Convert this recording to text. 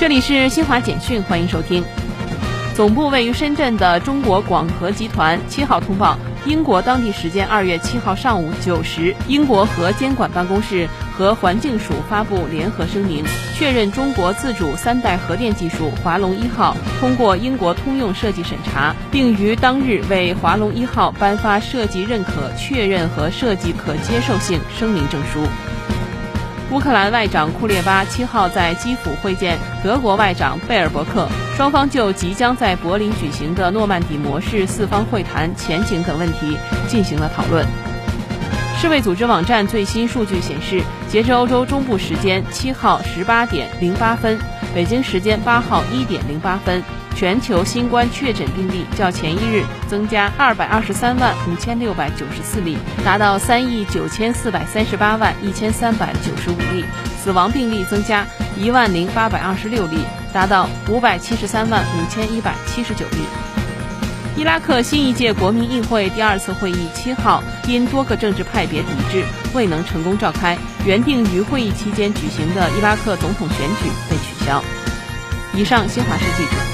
这里是新华简讯，欢迎收听。总部位于深圳的中国广核集团七号通报，英国当地时间二月七号上午九时，英国核监管办公室和环境署发布联合声明，确认中国自主三代核电技术华龙一号通过英国通用设计审查，并于当日为华龙一号颁发设计认可确认和设计可接受性声明证书。乌克兰外长库列巴七号在基辅会见德国外长贝尔伯克，双方就即将在柏林举行的诺曼底模式四方会谈前景等问题进行了讨论。世卫组织网站最新数据显示，截至欧洲中部时间七号十八点零八分，北京时间八号一点零八分。全球新冠确诊病例较前一日增加二百二十三万五千六百九十四例，达到三亿九千四百三十八万一千三百九十五例；死亡病例增加一万零八百二十六例，达到五百七十三万五千一百七十九例。伊拉克新一届国民议会第二次会议七号因多个政治派别抵制，未能成功召开。原定于会议期间举行的伊拉克总统选举被取消。以上，新华社记者。